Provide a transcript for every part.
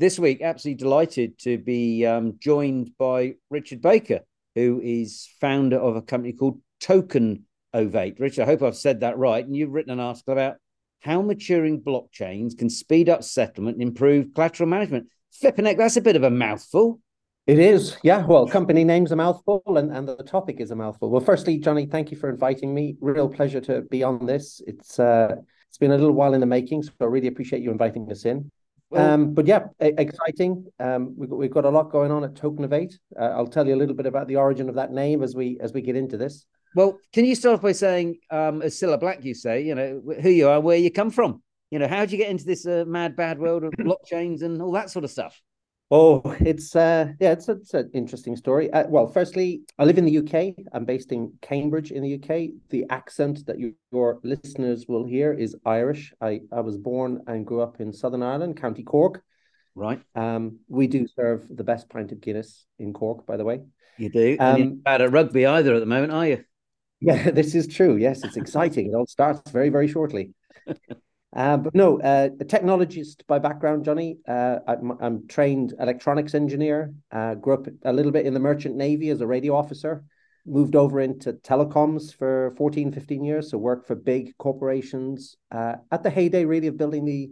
this week, absolutely delighted to be um, joined by Richard Baker, who is founder of a company called Token Ovate. Richard, I hope I've said that right. And you've written an article about how maturing blockchains can speed up settlement and improve collateral management. Flipping heck, that's a bit of a mouthful. It is, yeah. Well, company name's a mouthful, and, and the topic is a mouthful. Well, firstly, Johnny, thank you for inviting me. Real pleasure to be on this. It's uh, it's been a little while in the making, so I really appreciate you inviting us in. Um, but yeah, exciting. Um, we've got, we've got a lot going on at Tokenovate. Uh, I'll tell you a little bit about the origin of that name as we as we get into this. Well, can you start off by saying, um, as Cilla Black, you say, you know, who you are, where you come from? You know, how did you get into this uh, mad, bad world of blockchains and all that sort of stuff? Oh, it's uh, yeah, it's, it's an interesting story. Uh, well, firstly, I live in the UK. I'm based in Cambridge in the UK. The accent that you, your listeners will hear is Irish. I, I was born and grew up in Southern Ireland, County Cork. Right. Um, we do serve the best pint of Guinness in Cork, by the way. You do. Um, not bad at rugby either at the moment, are you? Yeah, this is true. Yes, it's exciting. it all starts very, very shortly. Uh, but no, uh, a technologist by background, Johnny. Uh, I'm, I'm, trained electronics engineer. Uh, grew up a little bit in the merchant navy as a radio officer. Moved over into telecoms for 14, 15 years. So worked for big corporations uh, at the heyday, really, of building the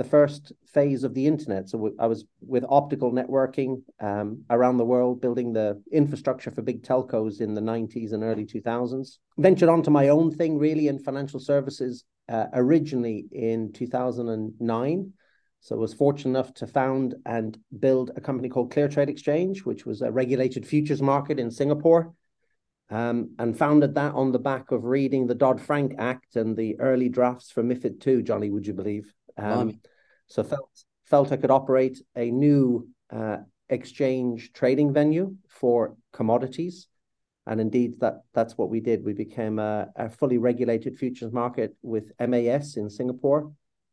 the first phase of the internet. So I was with optical networking um, around the world, building the infrastructure for big telcos in the 90s and early 2000s. Ventured onto my own thing, really, in financial services uh, originally in 2009. So I was fortunate enough to found and build a company called Clear Trade Exchange, which was a regulated futures market in Singapore. Um, and founded that on the back of reading the Dodd Frank Act and the early drafts for MIFID II, Johnny, would you believe? Um, so felt felt I could operate a new uh, exchange trading venue for commodities and indeed, that that's what we did. We became a, a fully regulated futures market with MAS in Singapore.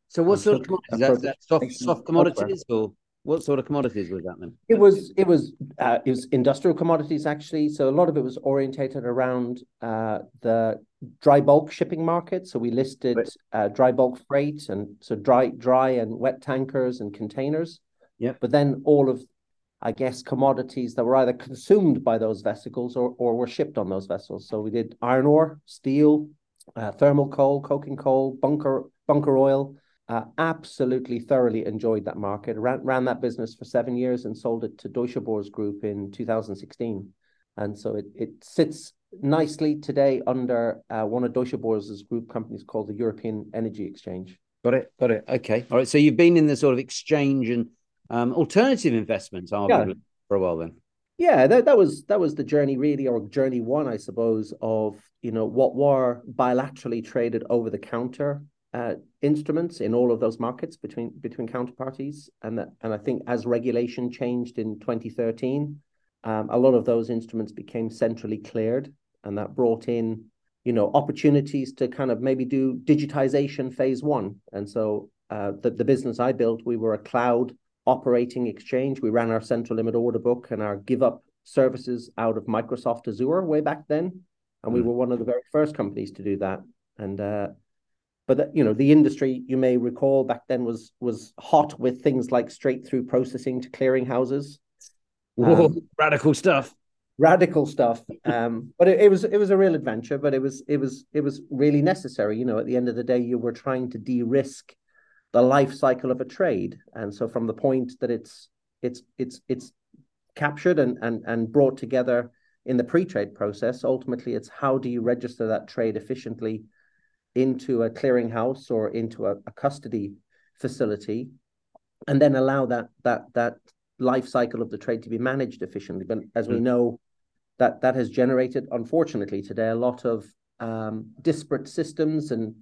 So what sort of commodities? That, that soft, soft commodities or what sort of commodities was that then? It was it was uh, it was industrial commodities actually. So a lot of it was orientated around uh, the dry bulk shipping market. So we listed uh, dry bulk freight and so dry dry and wet tankers and containers. Yeah. But then all of I guess, commodities that were either consumed by those vessels or, or were shipped on those vessels. So we did iron ore, steel, uh, thermal coal, coking coal, bunker bunker oil. Uh, absolutely thoroughly enjoyed that market. Ran, ran that business for seven years and sold it to Deutsche Börse Group in 2016. And so it, it sits nicely today under uh, one of Deutsche Börse's group companies called the European Energy Exchange. Got it. Got it. Okay. All right. So you've been in the sort of exchange and um, alternative investments, arguably, yeah. for a while then. Yeah, that, that was that was the journey really, or journey one, I suppose, of you know what were bilaterally traded over the counter uh, instruments in all of those markets between between counterparties, and that and I think as regulation changed in 2013, um, a lot of those instruments became centrally cleared, and that brought in you know opportunities to kind of maybe do digitization phase one, and so uh, the the business I built, we were a cloud operating exchange. We ran our central limit order book and our give up services out of Microsoft Azure way back then. And we mm. were one of the very first companies to do that. And uh, but the, you know the industry you may recall back then was was hot with things like straight through processing to clearing houses. Whoa, um, radical stuff. Radical stuff. Um, but it, it was it was a real adventure, but it was it was it was really necessary. You know, at the end of the day, you were trying to de-risk the life cycle of a trade. And so from the point that it's it's it's it's captured and and and brought together in the pre-trade process, ultimately it's how do you register that trade efficiently into a clearinghouse or into a, a custody facility, and then allow that that that life cycle of the trade to be managed efficiently. But as mm. we know, that that has generated, unfortunately, today a lot of um, disparate systems and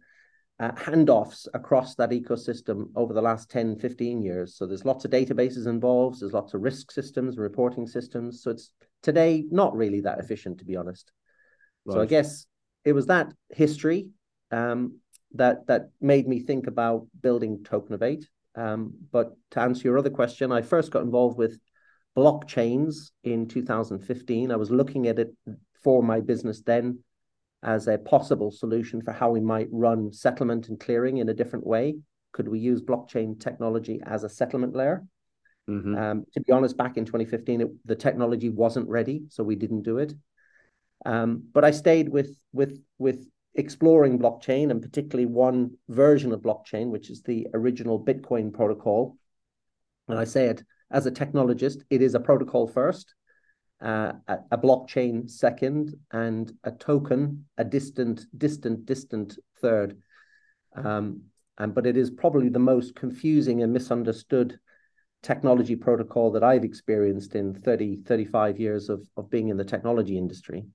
uh, handoffs across that ecosystem over the last 10, 15 years. So there's lots of databases involved, there's lots of risk systems, reporting systems. So it's today not really that efficient, to be honest. Right. So I guess it was that history um, that that made me think about building Tokenovate. Um, but to answer your other question, I first got involved with blockchains in 2015. I was looking at it for my business then as a possible solution for how we might run settlement and clearing in a different way. Could we use blockchain technology as a settlement layer? Mm-hmm. Um, to be honest, back in 2015, it, the technology wasn't ready, so we didn't do it. Um, but I stayed with with with exploring blockchain and particularly one version of blockchain, which is the original Bitcoin protocol. And I say it as a technologist, it is a protocol first, uh, a, blockchain second, and a token a distant, distant, distant third. Um, and but it is probably the most confusing and misunderstood technology protocol that I've experienced in 30, 35 years of, of being in the technology industry.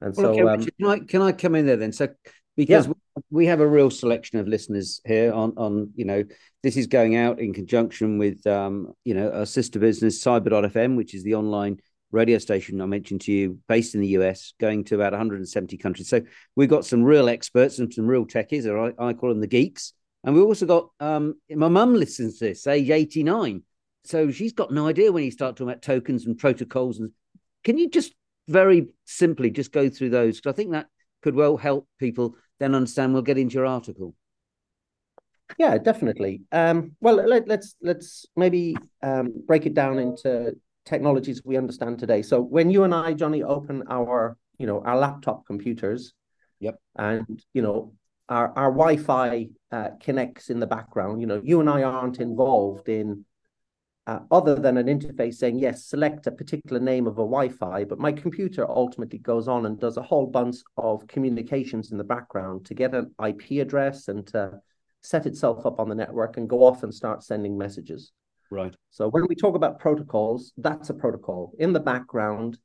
And well, so, um, can I can I come in there then? So, because yeah. we have a real selection of listeners here on on you know this is going out in conjunction with um you know our sister business Cyber.fm, which is the online radio station I mentioned to you, based in the US, going to about 170 countries. So we've got some real experts and some real techies, or I, I call them the geeks. And we've also got um, my mum listens to this, age 89. So she's got no idea when you start talking about tokens and protocols. And can you just very simply just go through those because I think that could well help people then understand. We'll get into your article. Yeah, definitely. Um, well, let, us let's, let's maybe um, break it down into technologies we understand today. So when you and I, Johnny, open our you know our laptop computers, yep, and you know our our Wi-Fi uh, connects in the background. You know, you and I aren't involved in uh, other than an interface saying, yes, select a particular name of a Wi-Fi, but my computer ultimately goes on and does a whole bunch of communications in the background to get an IP address and to set itself up on the network and go off and start sending messages. Right. So when we talk about protocols, that's a protocol. In the background,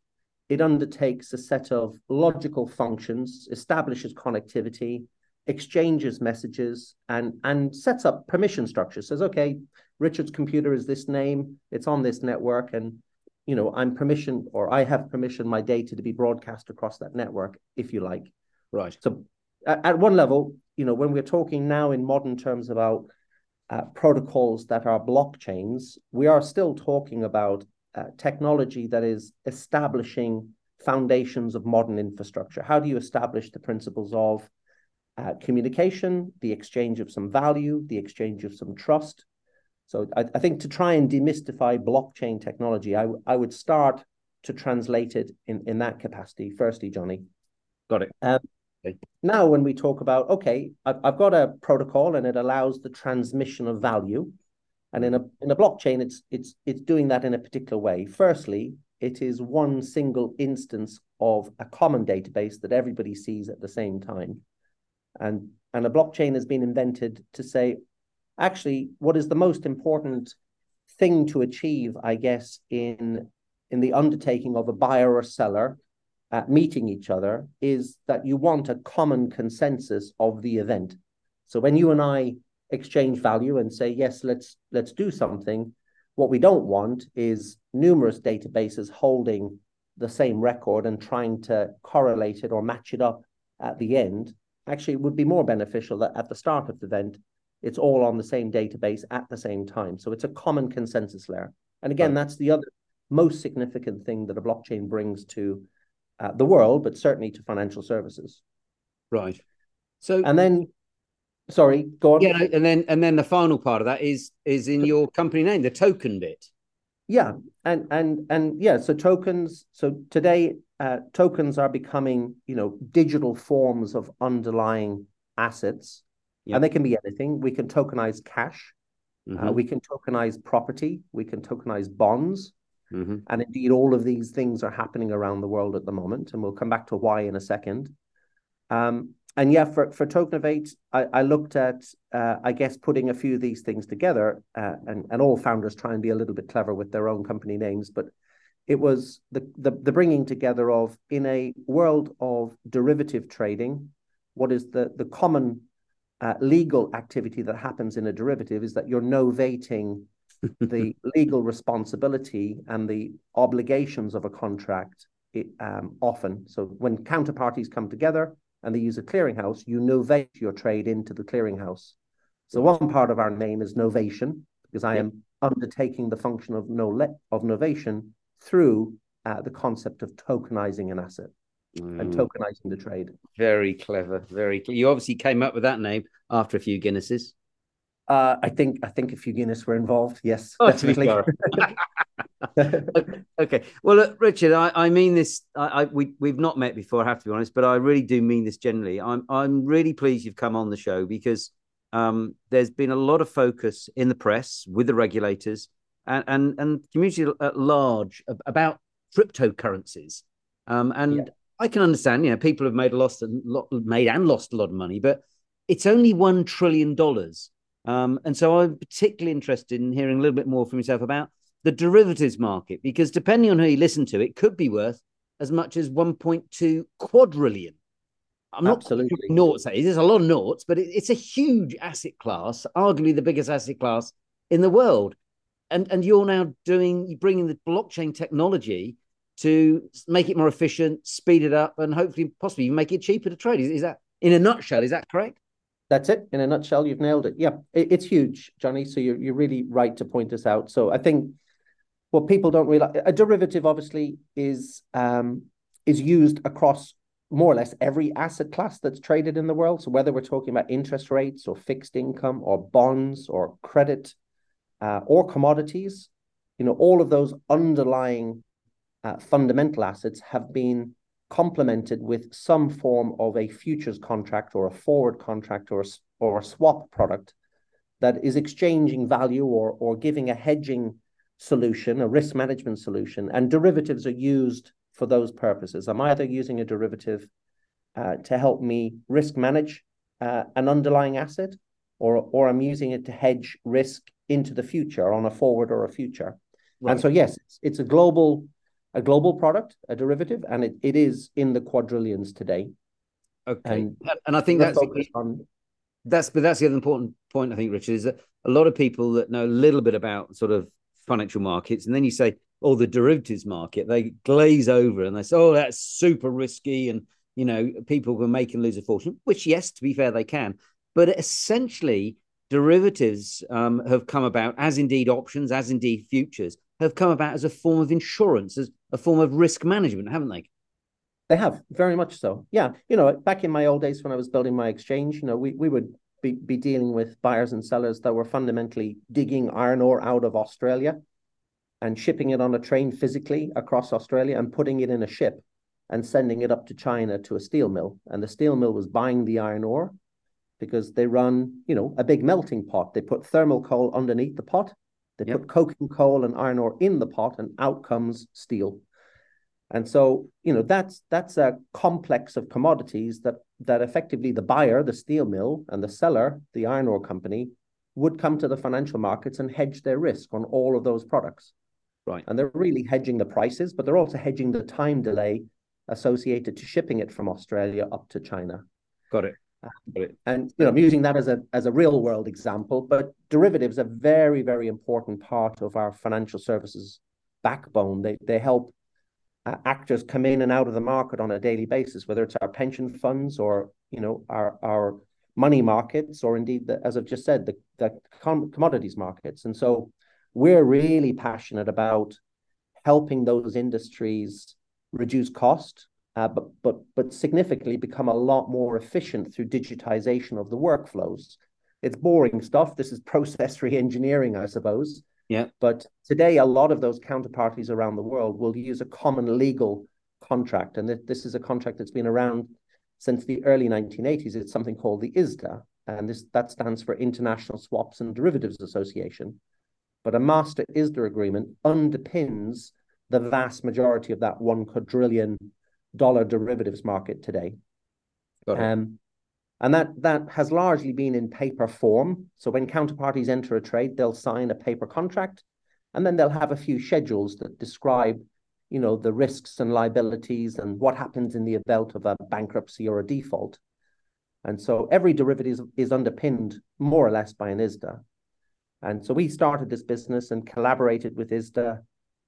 it undertakes a set of logical functions, establishes connectivity, exchanges messages, and, and sets up permission structures. Says, okay, Richard's computer is this name, it's on this network, and you know, I'm permission or I have permission my data to be broadcast across that network, if you like. Right. So at, at one level, you know, when we're talking now in modern terms about uh, protocols that are blockchains, we are still talking about uh, technology that is establishing foundations of modern infrastructure. How do you establish the principles of uh, communication, the exchange of some value, the exchange of some trust, so I, I think to try and demystify blockchain technology, I, I would start to translate it in, in that capacity. Firstly, Johnny. Got it. Um, okay. Now, when we talk about, okay, I've, I've got a protocol and it allows the transmission of value. And in a in a blockchain, it's it's it's doing that in a particular way. Firstly, it is one single instance of a common database that everybody sees at the same time. And and a blockchain has been invented to say, actually what is the most important thing to achieve, I guess, in in the undertaking of a buyer or seller uh, meeting each other is that you want a common consensus of the event. So when you and I exchange value and say yes, let's let's do something, what we don't want is numerous databases holding the same record and trying to correlate it or match it up at the end. Actually, it would be more beneficial that at the start of the event it's all on the same database at the same time. So it's a common consensus layer. And again, right. that's the other most significant thing that a blockchain brings to uh, the world, but certainly to financial services. Right. So and then sorry, go on. Yeah, and then and then the final part of that is is in your company name, the token bit. Yeah, and and and yeah, so tokens. So today, uh, tokens are becoming you know digital forms of underlying assets. And they can be anything. We can tokenize cash. Uh, mm-hmm. Uh, we can tokenize property. We can tokenize bonds. Mm-hmm. And indeed, all of these things are happening around the world at the moment. And we'll come back to why in a second. Um, and yeah, for, for Tokenovate, I, I looked at, uh, I guess, putting a few of these things together. Uh, and, and all founders try and be a little bit clever with their own company names. But it was the, the, the bringing together of, in a world of derivative trading, what is the, the common uh, legal activity that happens in a derivative is that you're novating the legal responsibility and the obligations of a contract um, often. So when counterparties come together and they use a clearinghouse, you novate your trade into the clearinghouse. So one part of our name is novation because I am undertaking the function of no of novation through uh, the concept of tokenizing an asset mm. and tokenizing the trade. Very clever. Very. You obviously came up with that name after a few Guinnesses. Uh, I think I think a few Guinness were involved. Yes, Oh, definitely. okay. Well, look, Richard, I, I mean this. I, I we we've not met before. I have to be honest, but I really do mean this generally. I'm I'm really pleased you've come on the show because um, there's been a lot of focus in the press with the regulators and and and community at large about cryptocurrencies. Um, and yeah. I can understand, you know, people have made a lost and made and lost a lot of money, but it's only one trillion dollars. Um, and so I'm particularly interested in hearing a little bit more from yourself about the derivatives market, because depending on who you listen to, it could be worth as much as 1.2 quadrillion. I'm not Absolutely. noughts. There's a lot of noughts, but it, it's a huge asset class, arguably the biggest asset class in the world. And and you're now doing, bringing the blockchain technology to make it more efficient, speed it up, and hopefully, possibly, even make it cheaper to trade. Is, is that, in a nutshell, is that correct? That's it. In a nutshell, you've nailed it. Yeah, it, it's huge, Johnny. So you're you're really right to point this out. So I think what people don't realize, a derivative obviously is um, is used across more or less every asset class that's traded in the world. So whether we're talking about interest rates or fixed income or bonds or credit uh, or commodities, you know, all of those underlying uh, fundamental assets have been complemented with some form of a futures contract or a forward contract or a, or a swap product that is exchanging value or or giving a hedging solution, a risk management solution, and derivatives are used for those purposes. I'm either using a derivative uh, to help me risk manage uh, an underlying asset, or or I'm using it to hedge risk into the future on a forward or a future. Right. And so yes, it's, it's a global a global product, a derivative, and it, it is in the quadrillions today. Okay, and, and I think that's on... that's but that's the other important point I think, Richard, is that a lot of people that know a little bit about sort of financial markets, and then you say, "Oh, the derivatives market," they glaze over and they say, "Oh, that's super risky," and you know, people can make and lose a fortune. Which, yes, to be fair, they can, but essentially, derivatives um, have come about, as indeed options, as indeed futures, have come about as a form of insurance, as a form of risk management, haven't they? They have very much so. Yeah, you know, back in my old days when I was building my exchange, you know, we we would be, be dealing with buyers and sellers that were fundamentally digging iron ore out of Australia and shipping it on a train physically across Australia and putting it in a ship and sending it up to China to a steel mill. And the steel mill was buying the iron ore because they run, you know, a big melting pot. They put thermal coal underneath the pot. They yep. put coking coal and iron ore in the pot, and out comes steel. And so, you know, that's that's a complex of commodities that that effectively the buyer, the steel mill, and the seller, the iron ore company, would come to the financial markets and hedge their risk on all of those products. Right. And they're really hedging the prices, but they're also hedging the time delay associated to shipping it from Australia up to China. Got it. Got it. And you know, I'm using that as a as a real world example, but derivatives are very, very important part of our financial services backbone. They they help uh, actors come in and out of the market on a daily basis, whether it's our pension funds or you know our our money markets, or indeed, the, as I've just said, the the com- commodities markets. And so, we're really passionate about helping those industries reduce cost, uh, but but but significantly become a lot more efficient through digitization of the workflows. It's boring stuff. This is process re-engineering, I suppose. Yeah. But today, a lot of those counterparties around the world will use a common legal contract. And this is a contract that's been around since the early 1980s. It's something called the ISDA. And this that stands for International Swaps and Derivatives Association. But a master ISDA agreement underpins the vast majority of that one quadrillion dollar derivatives market today. Um, and that that has largely been in paper form. So when counterparties enter a trade, they'll sign a paper contract, and then they'll have a few schedules that describe, you know, the risks and liabilities and what happens in the event of a bankruptcy or a default. And so every derivative is, is underpinned more or less by an ISDA. And so we started this business and collaborated with ISDA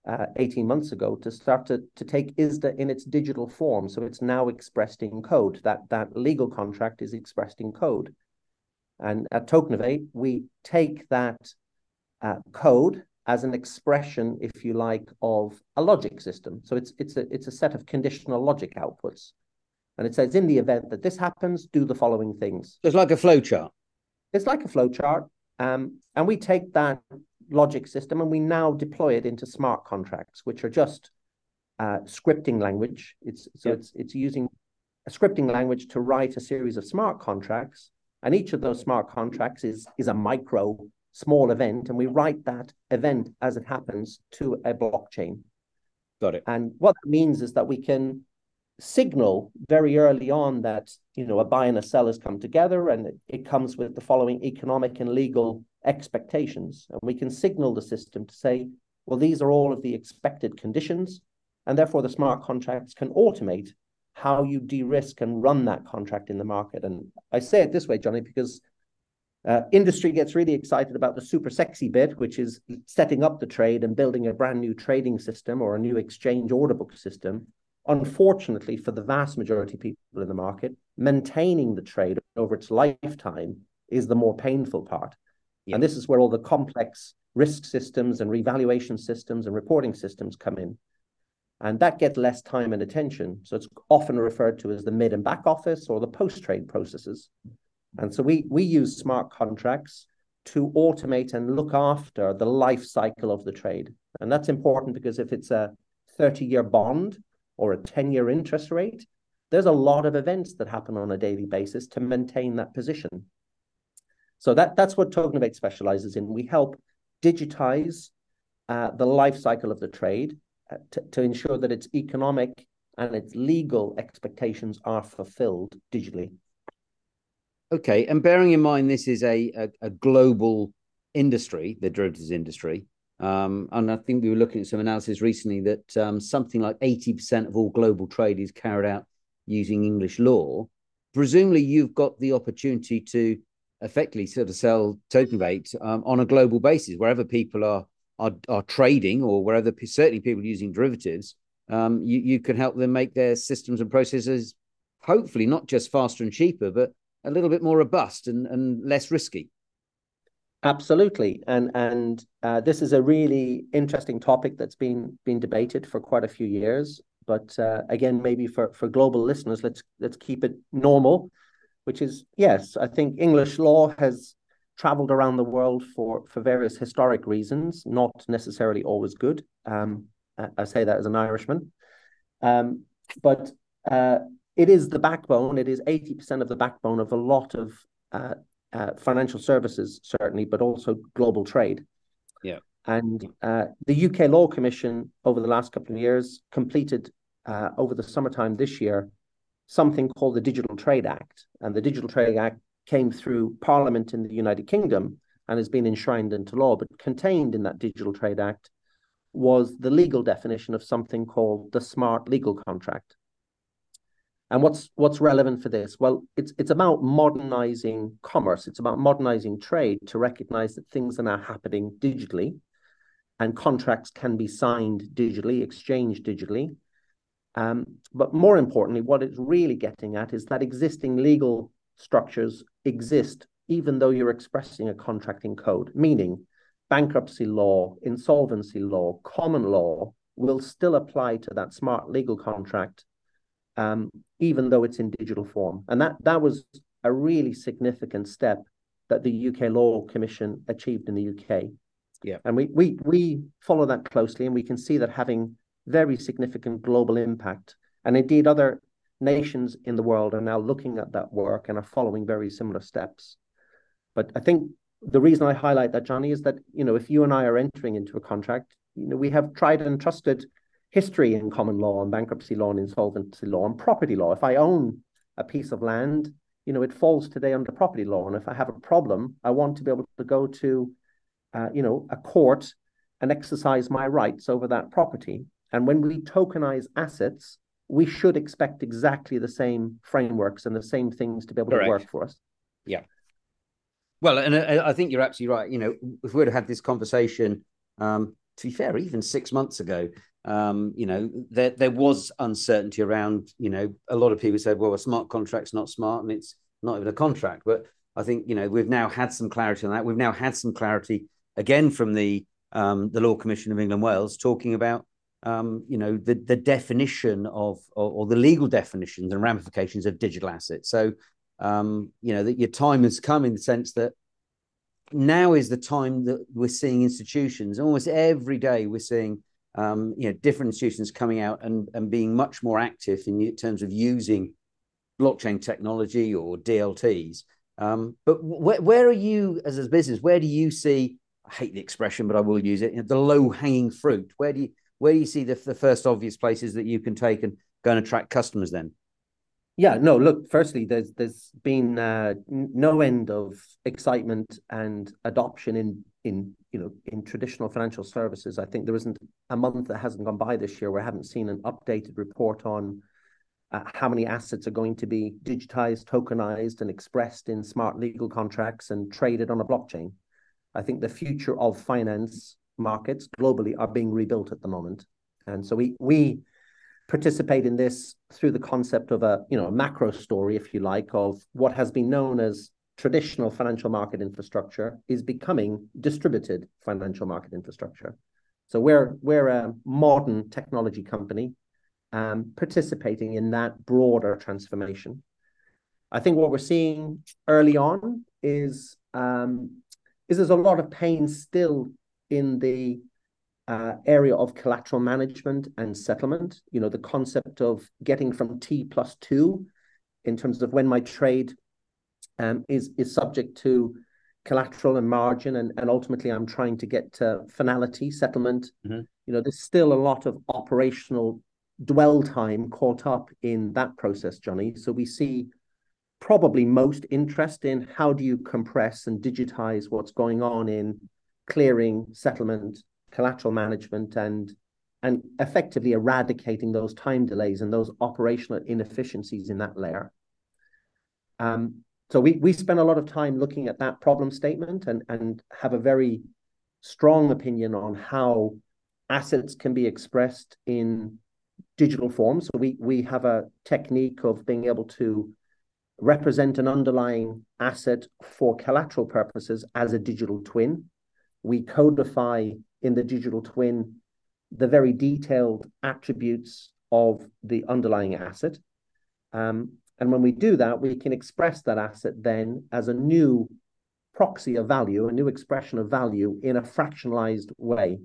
uh, 18 months ago to start to, to take ISDA in its digital form. So it's now expressed in code. That, that legal contract is expressed in code. And at Tokenovate, we take that uh, code as an expression, if you like, of a logic system. So it's, it's, a, it's a set of conditional logic outputs. And it says, in the event that this happens, do the following things. It's like a flow chart. It's like a flow chart. Um, and we take that logic system and we now deploy it into smart contracts, which are just uh, scripting language. It's so it's it's using a scripting language to write a series of smart contracts, and each of those smart contracts is is a micro small event, and we write that event as it happens to a blockchain. Got it. And what that means is that we can signal very early on that you know a buy and a sell has come together and it, it, comes with the following economic and legal expectations and we can signal the system to say well these are all of the expected conditions and therefore the smart contracts can automate how you de-risk and run that contract in the market and i say it this way johnny because uh, industry gets really excited about the super sexy bit, which is setting up the trade and building a brand new trading system or a new exchange order book system. Unfortunately, for the vast majority of people in the market, maintaining the trade over its lifetime is the more painful part. Yeah. And this is where all the complex risk systems and revaluation systems and reporting systems come in. And that gets less time and attention. So it's often referred to as the mid and back office or the post trade processes. And so we, we use smart contracts to automate and look after the life cycle of the trade. And that's important because if it's a 30 year bond, or a 10 year interest rate, there's a lot of events that happen on a daily basis to maintain that position. So that, that's what Tokenovate specializes in. We help digitize uh, the life cycle of the trade uh, to, to ensure that its economic and its legal expectations are fulfilled digitally. Okay, and bearing in mind this is a, a, a global industry, the derivatives industry, um, and I think we were looking at some analysis recently that um, something like 80% of all global trade is carried out using English law. Presumably, you've got the opportunity to effectively sort of sell Tokenovate um, on a global basis, wherever people are, are, are trading or wherever certainly people using derivatives. Um, you, you can help them make their systems and processes hopefully not just faster and cheaper, but a little bit more robust and, and less risky. Absolutely, and and uh, this is a really interesting topic that's been been debated for quite a few years. But uh, again, maybe for for global listeners, let's let's keep it normal, which is yes, I think English law has traveled around the world for for various historic reasons, not necessarily always good. Um, I say that as an Irishman, um, but uh, it is the backbone. It is eighty percent of the backbone of a lot of uh, uh, financial services, certainly, but also global trade. Yeah. And uh, the UK Law Commission over the last couple of years completed uh, over the summertime this year something called the Digital Trade Act. And the Digital Trade Act came through Parliament in the United Kingdom and has been enshrined into law. But contained in that Digital Trade Act was the legal definition of something called the smart legal contract. And what's what's relevant for this? Well, it's it's about modernizing commerce. It's about modernizing trade to recognize that things are now happening digitally, and contracts can be signed digitally, exchanged digitally. Um, but more importantly, what it's really getting at is that existing legal structures exist even though you're expressing a contracting code, meaning bankruptcy law, insolvency law, common law will still apply to that smart legal contract um, even though it's in digital form. And that that was a really significant step that the UK Law Commission achieved in the UK. Yeah. And we we we follow that closely and we can see that having very significant global impact. And indeed other nations in the world are now looking at that work and are following very similar steps. But I think the reason I highlight that, Johnny, is that you know if you and I are entering into a contract, you know we have tried and trusted history in common law and bankruptcy law and insolvency law and property law. If I own a piece of land, you know, it falls today under property law. And if I have a problem, I want to be able to go to, uh, you know, a court and exercise my rights over that property. And when we tokenize assets, we should expect exactly the same frameworks and the same things to be able Correct. to work for us. Yeah. Well, and uh, I think you're absolutely right. You know, if we'd have had this conversation, um, to be fair, even six months ago, um, you know, there there was uncertainty around. You know, a lot of people said, "Well, a smart contract's not smart, and it's not even a contract." But I think you know we've now had some clarity on that. We've now had some clarity again from the um, the Law Commission of England Wales talking about um, you know the the definition of or, or, the legal definitions and ramifications of digital assets. So um, you know that your time has come in the sense that now is the time that we're seeing institutions almost every day. We're seeing um, you know different institutions coming out and and being much more active in terms of using blockchain technology or DLTs. Um, but wh- where are you as a business? Where do you see? I hate the expression, but I will use it. You know, the low hanging fruit. Where do you where do you see the, the first obvious places that you can take and go and attract customers? Then. Yeah, no. Look, firstly, there's there's been uh, no end of excitement and adoption in in you know in traditional financial services. I think there isn't a month that hasn't gone by this year where I haven't seen an updated report on uh, how many assets are going to be digitized, tokenized, and expressed in smart legal contracts and traded on a blockchain. I think the future of finance markets globally are being rebuilt at the moment, and so we we participate in this through the concept of a you know a macro story, if you like, of what has been known as traditional financial market infrastructure is becoming distributed financial market infrastructure. So we're we're a modern technology company um, participating in that broader transformation. I think what we're seeing early on is um, is there's a lot of pain still in the uh, area of collateral management and settlement. You know, the concept of getting from T plus two in terms of when my trade um, is is subject to collateral and margin, and, and ultimately I'm trying to get to finality, settlement. Mm-hmm. You know, there's still a lot of operational dwell time caught up in that process, Johnny. So we see probably most interest in how do you compress and digitize what's going on in clearing, settlement, collateral management, and and effectively eradicating those time delays and those operational inefficiencies in that layer. Um, so we we spend a lot of time looking at that problem statement and and have a very strong opinion on how assets can be expressed in digital form. So we we have a technique of being able to represent an underlying asset for collateral purposes as a digital twin. We codify in the digital twin the very detailed attributes of the underlying asset. Um, and when we do that, we can express that asset then as a new proxy of value, a new expression of value in a fractionalized way.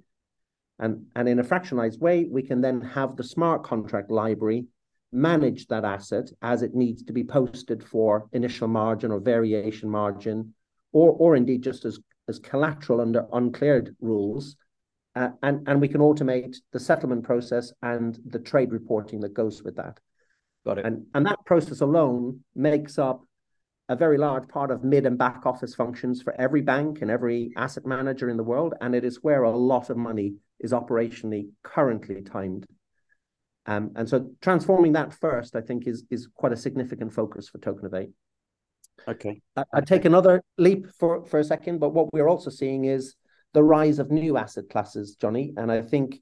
And, and in a fractionalized way, we can then have the smart contract library manage that asset as it needs to be posted for initial margin or variation margin, or, or indeed just as, as collateral under uncleared rules. Uh, and, and we can automate the settlement process and the trade reporting that goes with that. Got it. And, and that process alone makes up a very large part of mid and back office functions for every bank and every asset manager in the world. And it is where a lot of money is operationally currently timed. Um, and so transforming that first, I think, is is quite a significant focus for Tokenovate. Okay. I, take another leap for, for a second, but what we're also seeing is the rise of new asset classes, Johnny. And I think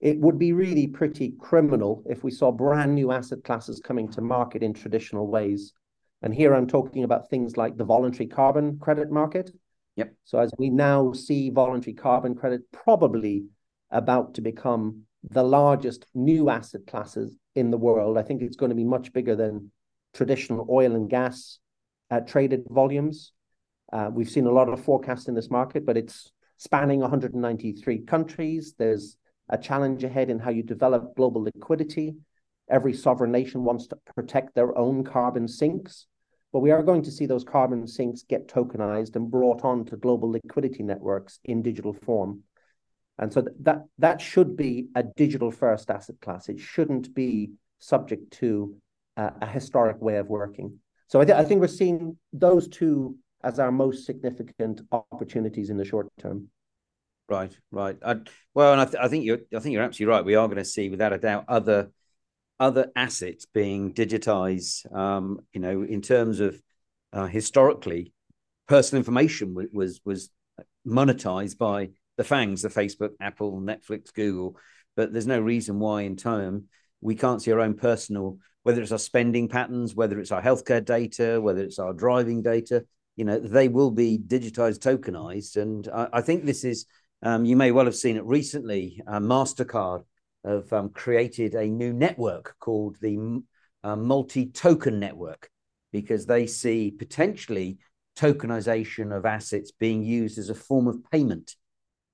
it would be really pretty criminal if we saw brand new asset classes coming to market in traditional ways. And here I'm talking about things like the voluntary carbon credit market. Yep. So as we now see voluntary carbon credit probably about to become the largest new asset classes in the world, I think it's going to be much bigger than traditional oil and gas traded volumes. Uh, we've seen a lot of forecasts in this market, but it's spanning 193 countries. There's a challenge ahead in how you develop global liquidity. Every sovereign nation wants to protect their own carbon sinks, but we are going to see those carbon sinks get tokenized and brought onto global liquidity networks in digital form. And so that that should be a digital first asset class. It shouldn't be subject to uh, a historic way of working. So I, th- I think we're seeing those two as our most significant opportunities in the short term. Right, right. I, well, and I, th- I think you're, I think you're absolutely right. We are going to see, without a doubt, other other assets being digitized. Um, you know, in terms of uh, historically, personal information w- was was monetized by the fangs, the Facebook, Apple, Netflix, Google. But there's no reason why, in time, we can't see our own personal, whether it's our spending patterns, whether it's our healthcare data, whether it's our driving data. You know, they will be digitized, tokenized, and I, I think this is um, you may well have seen it recently. Uh, MasterCard have um, created a new network called the uh, Multi Token Network because they see potentially tokenization of assets being used as a form of payment.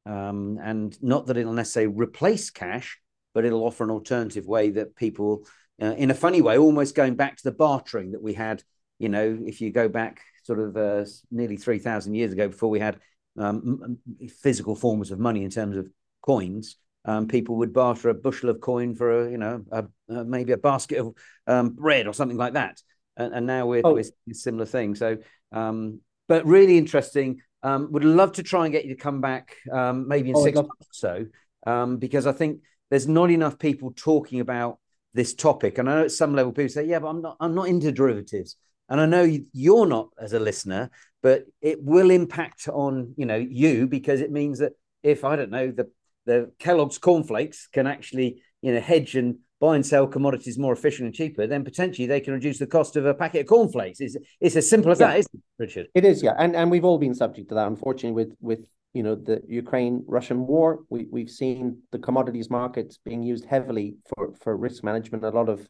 Um, and not that it'll necessarily replace cash, but it'll offer an alternative way that people, uh, in a funny way, almost going back to the bartering that we had. You know, if you go back sort of uh, nearly 3,000 years ago, before we had um, physical forms of money in terms of coins, um, people would barter a bushel of coin for a, you know, a, a, maybe a basket of um, bread or something like that. And, and now we're, oh. we're similar thing. So, um, but really interesting. Um, would love to try and get you to come back um, maybe in oh, six months or so, um, because I think there's not enough people talking about this topic. And I know at some level people say, "Yeah, but I'm not. I'm not into derivatives." And I know you're not as a listener, but it will impact on you know you because it means that if I don't know the the Kellogg's cornflakes can actually you know hedge and buy and sell commodities more efficient and cheaper, then potentially they can reduce the cost of a packet of cornflakes. It's, it's as simple as yeah. that, isn't it, Richard? It is, yeah. And and we've all been subject to that, unfortunately, with with you know the Ukraine Russian war. We we've seen the commodities markets being used heavily for for risk management. A lot of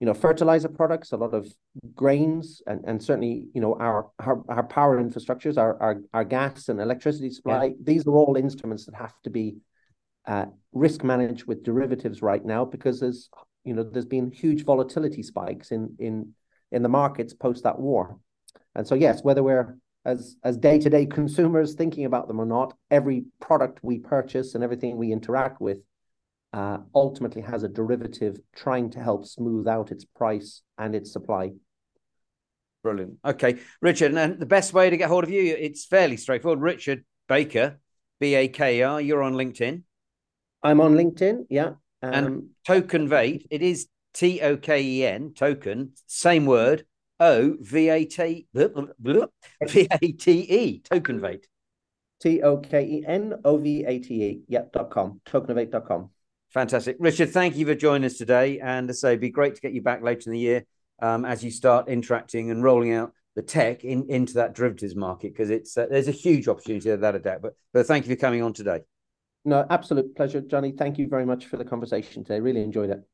you know fertilizer products, a lot of grains, and and certainly you know our our, our power infrastructures, our, our our gas and electricity supply. Yeah. These are all instruments that have to be uh, risk managed with derivatives right now because there's you know there's been huge volatility spikes in in in the markets post that war, and so yes, whether we're as as day to day consumers thinking about them or not, every product we purchase and everything we interact with uh, ultimately has a derivative trying to help smooth out its price and its supply. Brilliant. Okay, Richard, and the best way to get hold of you, it's fairly straightforward. Richard Baker, B A K R. You're on LinkedIn. I'm on LinkedIn. Yeah. Um, and Tokenvate, it is T O K E N, token, same word, O V A T V A T E, Tokenvate. T O K E N O V A T E, yeah, dot com, Tokenvate. Dot com. Fantastic. Richard, thank you for joining us today. And so it'd be great to get you back later in the year um, as you start interacting and rolling out the tech in, into that derivatives market because it's uh, there's a huge opportunity without a doubt. But, but thank you for coming on today. No, absolute pleasure, Johnny. Thank you very much for the conversation today. Really enjoyed it.